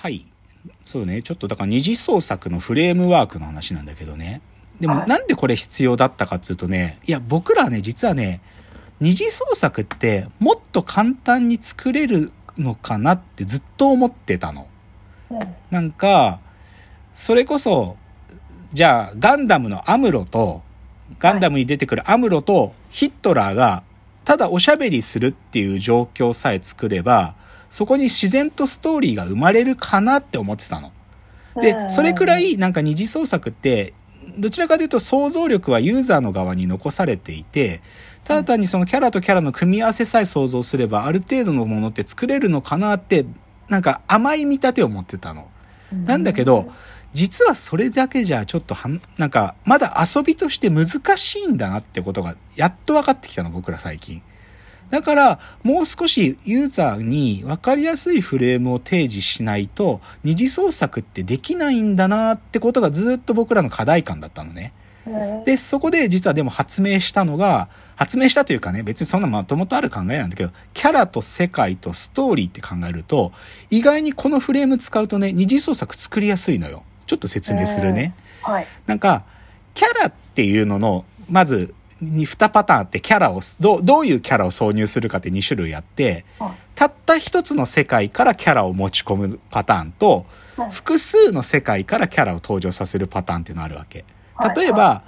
はい。そうね。ちょっとだから二次創作のフレームワークの話なんだけどね。でもはいなんでこれ必要だったかっていうとね、いや僕らはね、実はね、二次創作ってもっと簡単に作れるのかなってずっと思ってたの。うんなんか、それこそ、じゃあガンダムのアムロと、ガンダムに出てくるアムロとヒットラーが、ただおしゃべりするっていう状況さえ作れば、そこに自然とストーリーが生まれるかなって思ってたの。で、それくらいなんか二次創作って、どちらかというと想像力はユーザーの側に残されていて、ただ単にそのキャラとキャラの組み合わせさえ想像すれば、ある程度のものって作れるのかなって、なんか甘い見立てを持ってたの。なんだけど、実はそれだけじゃちょっとはん、なんか、まだ遊びとして難しいんだなってことが、やっと分かってきたの、僕ら最近。だから、もう少しユーザーに分かりやすいフレームを提示しないと、二次創作ってできないんだなってことがずっと僕らの課題感だったのね。うんで、そこで実はでも発明したのが、発明したというかね、別にそんなまともとある考えなんだけど、キャラと世界とストーリーって考えると、意外にこのフレーム使うとね、二次創作作りやすいのよ。ちょっと説明するね。はい。なんか、キャラっていうのの、まず、に2パターンあって、キャラを、どう、どういうキャラを挿入するかって2種類あって、はいたった一つの世界からキャラを持ち込むパターンとはい、複数の世界からキャラを登場させるパターンっていうのがあるわけ。はい例えば、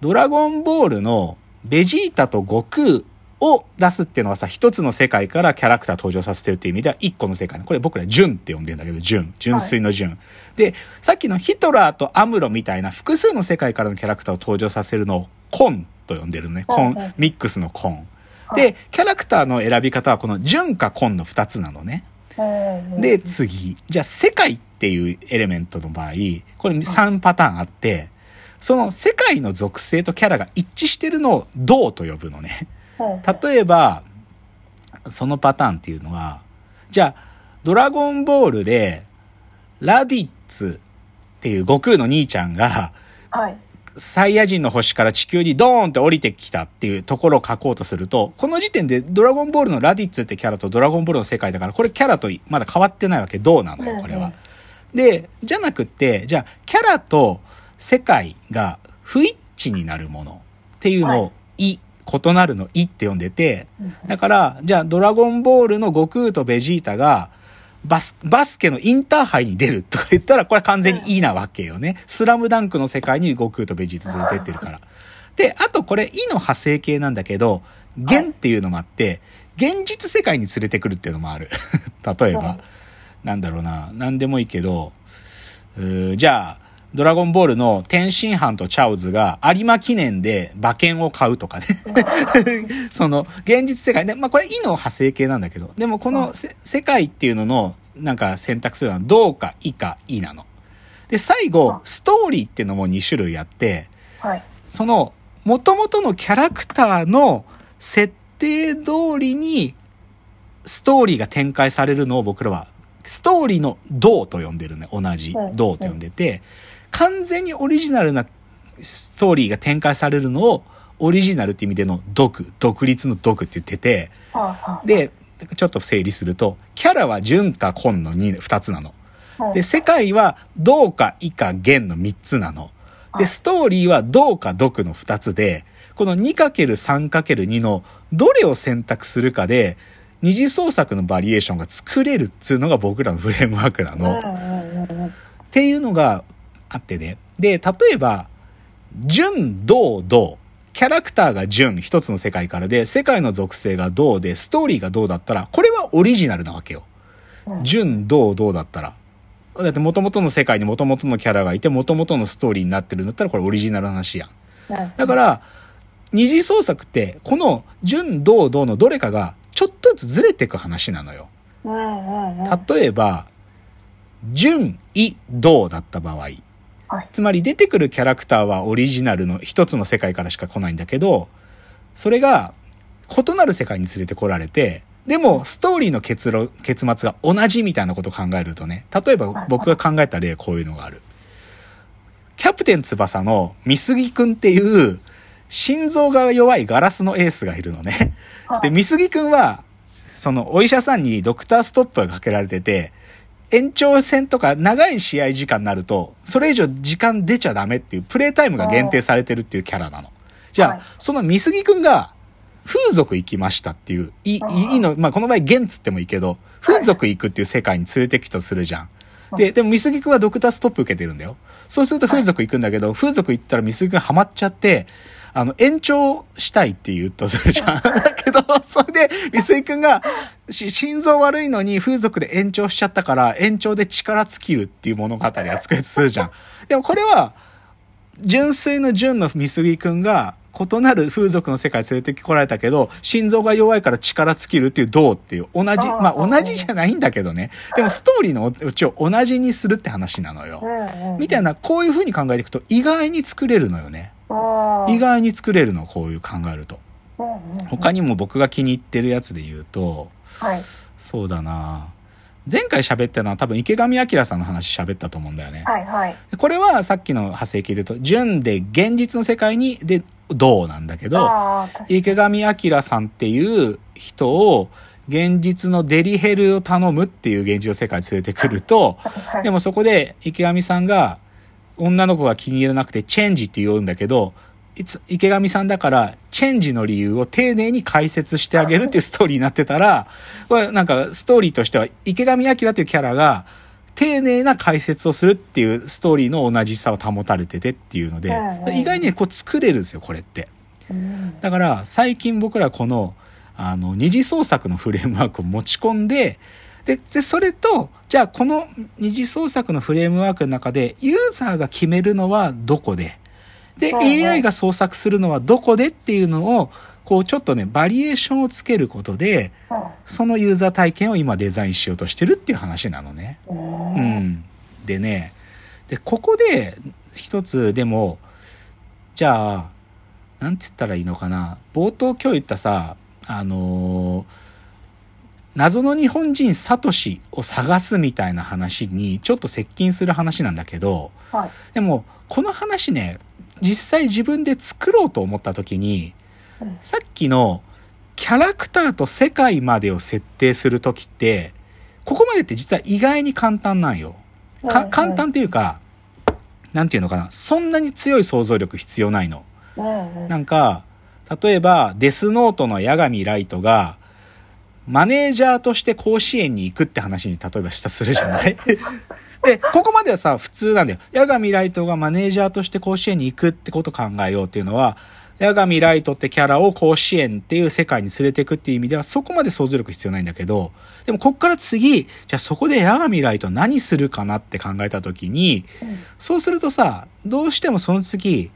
ドラゴンボールのベジータと悟空を出すっていうのはさ、一つの世界からキャラクター登場させてるっていう意味では一個の世界。これ僕ら純って呼んでんだけど、純。純粋の純。で、さっきのヒトラーとアムロみたいな複数の世界からのキャラクターを登場させるのをコンと呼んでるのね。コンはいはい、ミックスのコン。はいで、キャラクターの選び方はこの純かコンの二つなのね。うんで、次。じゃあ、世界っていうエレメントの場合、これ3パターンあって、その世界の属性とキャラが一致してるのを銅と呼ぶのね。うん例えば、そのパターンっていうのは、じゃあ、ドラゴンボールで、ラディッツっていう悟空の兄ちゃんが、はい。サイヤ人の星から地球にドーンって降りてきたっていうところを書こうとすると、この時点でドラゴンボールのラディッツってキャラとドラゴンボールの世界だから、これキャラとまだ変わってないわけ。どうなの？よ、これは。で、じゃなくって、じゃあ、キャラと世界が不一致になるものっていうのを、い、異なるのいって呼んでて、だから、じゃあ、ドラゴンボールの悟空とベジータが、バス、バスケのインターハイに出るとか言ったら、これは完全にいいなわけよね。スラムダンクの世界に悟空とベジータ連れてってるから。で、あとこれ、いの派生系なんだけど、現っていうのもあって、現実世界に連れてくるっていうのもある。例えばはい、なんだろうな、なんでもいいけど、じゃあ、ドラゴンボールの天津飯とチャオズが有馬記念で馬券を買うとかね。その、現実世界で、まあこれ、いの派生系なんだけど、でもこのせ世界っていうのの、なんか選択するのは、どうか、いか、いなの。で、最後、ストーリーっていうのも2種類あって、はい。その、元々のキャラクターの設定通りに、ストーリーが展開されるのを僕らは、ストーリーの銅と呼んでるね。同じうん銅と呼んでて、完全にオリジナルなストーリーが展開されるのを、オリジナルって意味での独、独立の独って言ってて、で、ちょっと整理すると、キャラは純か根の 2, 2つなの。うんで、世界は銅か以か元の3つなの。で、ストーリーは銅か毒の2つで、この 2×3×2 のどれを選択するかで、二次創作のバリエーションが作れるっつうのが僕らのフレームワークなの。っていうのがあってね。で、例えば、純、銅、銅。キャラクターが純、一つの世界からで、世界の属性が銅で、ストーリーが銅だったら、これはオリジナルなわけよ。うん純、銅、銅だったら。だって元々の世界に元々のキャラがいて、元々のストーリーになってるんだったら、これオリジナルの話やん。うんだから、二次創作って、この純、銅、銅のどれかが、ちょっとずつずれていく話なのよ。例えば、純、異、銅だった場合。はいつまり出てくるキャラクターはオリジナルの一つの世界からしか来ないんだけど、それが異なる世界に連れてこられて、でもストーリーの結論結末が同じみたいなことを考えるとね、例えば僕が考えた例こういうのがある。キャプテン翼の美杉くんっていう心臓が弱いガラスのエースがいるのね。で、美杉くんは、そのお医者さんにドクターストップがかけられてて、延長戦とか長い試合時間になると、それ以上時間出ちゃダメっていう、プレイタイムが限定されてるっていうキャラなの。じゃあ、はいその美杉くんが、風俗行きましたっていう、いい、いいの、まあ、この場合、ゲンつってもいいけど、風俗行くっていう世界に連れてきとするじゃん。で、でも、美杉くんはドクターストップ受けてるんだよ。そうすると風俗行くんだけど、風俗行ったら美杉くんハマっちゃって、あの、延長したいって言うとするじゃん。だけど、それで、美杉くんが、し心臓悪いのに風俗で延長しちゃったから、延長で力尽きるっていう物語が作るとするじゃん。でもこれは、純粋の純の美杉くんが、異なる風俗の世界に連れてこられたけど、心臓が弱いから力尽きるっていう銅っていう、同じ、まあ同じじゃないんだけどね。でもストーリーのうちを同じにするって話なのよ。みたいな、こういう風に考えていくと意外に作れるのよね。意外に作れるの、こういう考えると。他にも僕が気に入ってるやつで言うと、はい。そうだな前回喋ったのは多分池上彰さんの話喋ったと思うんだよね。はいはい。でこれはさっきの派生聞いてると、純で現実の世界に、で、銅なんだけど。池上彰さんっていう人を、現実のデリヘルを頼むっていう現実の世界に連れてくると、はいでもそこで池上さんが、女の子が気に入らなくてチェンジって言うんだけど、いつ池上さんだから、チェンジの理由を丁寧に解説してあげるっていうストーリーになってたら、これなんかストーリーとしては、池上彰というキャラが、丁寧な解説をするっていうストーリーの同じさを保たれててっていうので意外にねこう作れるんですよ、これって。うんだから最近僕らこのあの二次創作のフレームワークを持ち込んでででそれとじゃあこの二次創作のフレームワークの中でユーザーが決めるのはどこで？で AI が創作するのはどこでっていうのをこうちょっとねバリエーションをつけることでそのユーザー体験を今デザインしようとしてるっていう話なのね。うんう。ん、でねでここで一つでもじゃあなんつったらいいのかな？冒頭今日言ったさあのー謎の日本人サトシを探すみたいな話にちょっと接近する話なんだけどはい。でもこの話ね実際自分で作ろうと思った時にうんさっきのキャラクターと世界までを設定する時ってここまでって実は意外に簡単なんよ。か簡単っていうか、なんていうのかな。そんなに強い想像力必要ないの。なんか、例えば、デスノートの八神ライトが、マネージャーとして甲子園に行くって話に例えばしたするじゃない？で、ここまではさ、普通なんだよ。八神ライトがマネージャーとして甲子園に行くってことを考えようっていうのは、八神ライトってキャラを甲子園っていう世界に連れていくっていう意味では、そこまで想像力必要ないんだけど、でもこっから次、じゃあそこで八神ライト何するかなって考えたときに、そうするとさ、どうしてもその次、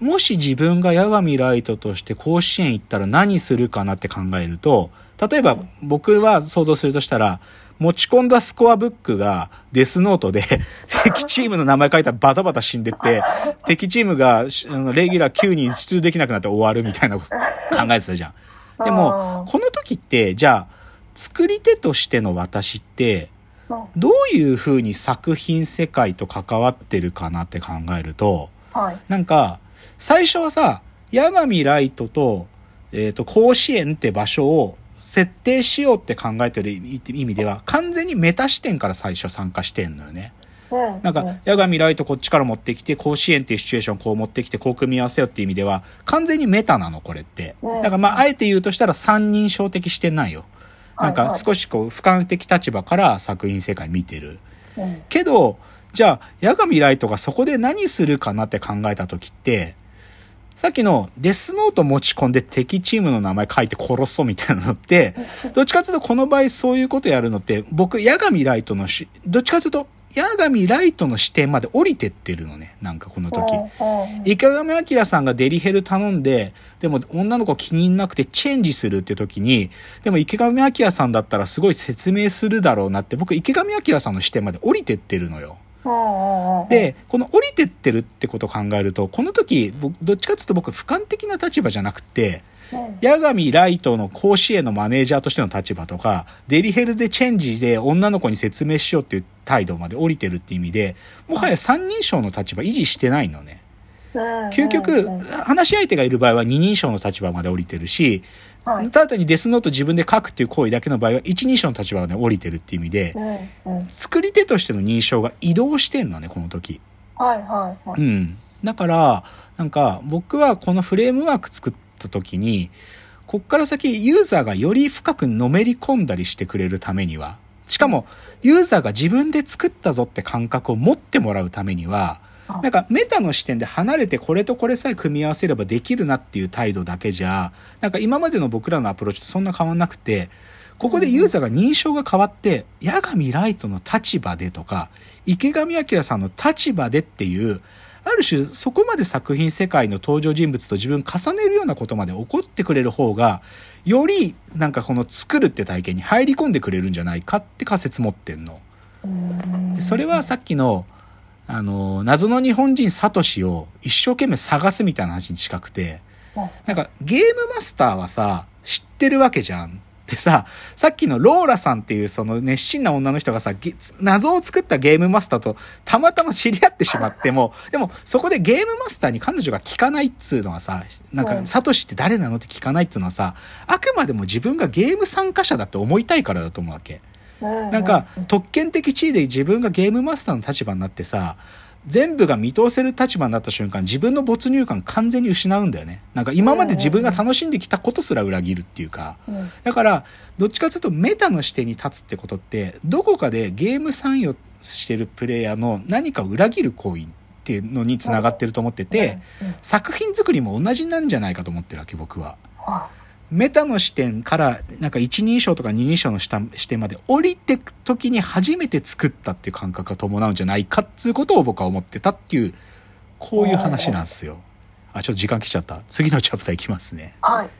もし自分が八神ライトとして甲子園行ったら何するかなって考えると、例えば僕は想像するとしたら、持ち込んだスコアブックがデスノートで 敵チームの名前書いたらバタバタ死んでって、敵チームがしあのレギュラー9人出場できなくなって終わるみたいなこと考えてたじゃん。でもこの時って、じゃあ、作り手としての私って、うんどういう風に作品世界と関わってるかなって考えると、はい。なんか、最初はさ、八神ライトと、えっ、と、甲子園って場所を設定しようって考えてる意味では、完全にメタ視点から最初参加してんのよね。うん。なんか、八神ライトこっちから持ってきて、甲子園っていうシチュエーションこう持ってきて、こう組み合わせようっていう意味では、完全にメタなの、これって。うんだからまあ、あえて言うとしたら三人称的視点なんよ。なんか少しこう、俯瞰的立場から作品世界見てる。うん。けど、じゃあ、八神ライトがそこで何するかなって考えた時って、さっきのデスノート持ち込んで敵チームの名前書いて殺そうみたいなのって、どっちかというとこの場合そういうことやるのって、僕、八神ライトのし、どっちかというと、八神ライトの視点まで降りてってるのね。なんかこの時。池上彰さんがデリヘル頼んで、でも女の子気になくてチェンジするって時に、でも池上彰さんだったらすごい説明するだろうなって、僕池上彰さんの視点まで降りてってるのよ。で、この降りてってるってことを考えると、この時、僕どっちかっていうと僕俯瞰的な立場じゃなくて、うん。八神ライトの甲子園のマネージャーとしての立場とか、デリヘルでチェンジで女の子に説明しようっていう態度まで降りてるって意味で、もはや三人称の立場維持してないのね。究極うん、話し相手がいる場合は二人称の立場まで降りてるし、はい。ただ単にデスノート自分で書くっていう行為だけの場合は一人称の立場まで降りてるっていう意味で、うんうん。作り手としての認証が移動してんのね、この時。はいはいはい。うん。だから、なんか僕はこのフレームワーク作った時に、こっから先ユーザーがより深くのめり込んだりしてくれるためには、しかもユーザーが自分で作ったぞって感覚を持ってもらうためには、なんかメタの視点で離れてこれとこれさえ組み合わせればできるなっていう態度だけじゃ、なんか今までの僕らのアプローチとそんな変わんなくて、ここでユーザーが認証が変わって、八神ライトの立場でとか、池上彰さんの立場でっていう、ある種そこまで作品世界の登場人物と自分重ねるようなことまで起こってくれる方が、よりなんかこの作るって体験に入り込んでくれるんじゃないかって仮説持ってんの。それはさっきの、あの、謎の日本人サトシを一生懸命探すみたいな話に近くて、なんかゲームマスターはさ、知ってるわけじゃん。でさ、さっきのローラさんっていうその熱心な女の人がさ、ゲ謎を作ったゲームマスターとたまたま知り合ってしまっても、でもそこでゲームマスターに彼女が聞かないっつうのはさ、なんかうんサトシって誰なのって聞かないっつうのはさ、あくまでも自分がゲーム参加者だって思いたいからだと思うわけ。なんか、特権的地位で自分がゲームマスターの立場になってさ、全部が見通せる立場になった瞬間、自分の没入感完全に失うんだよね。なんか今まで自分が楽しんできたことすら裏切るっていうか。うんだから、どっちかというとメタの視点に立つってことって、どこかでゲーム参与してるプレイヤーの何かを裏切る行為っていうのにつながってると思ってて、作品作りも同じなんじゃないかと思ってるわけ、僕は。メタの視点から、なんか一人称とか二人称の視点まで降りてく時に初めて作ったっていう感覚が伴うんじゃないかっつうことを僕は思ってたっていう、こういう話なんですよ。あ、ちょっと時間来ちゃった。次のチャプターいきますね。はい。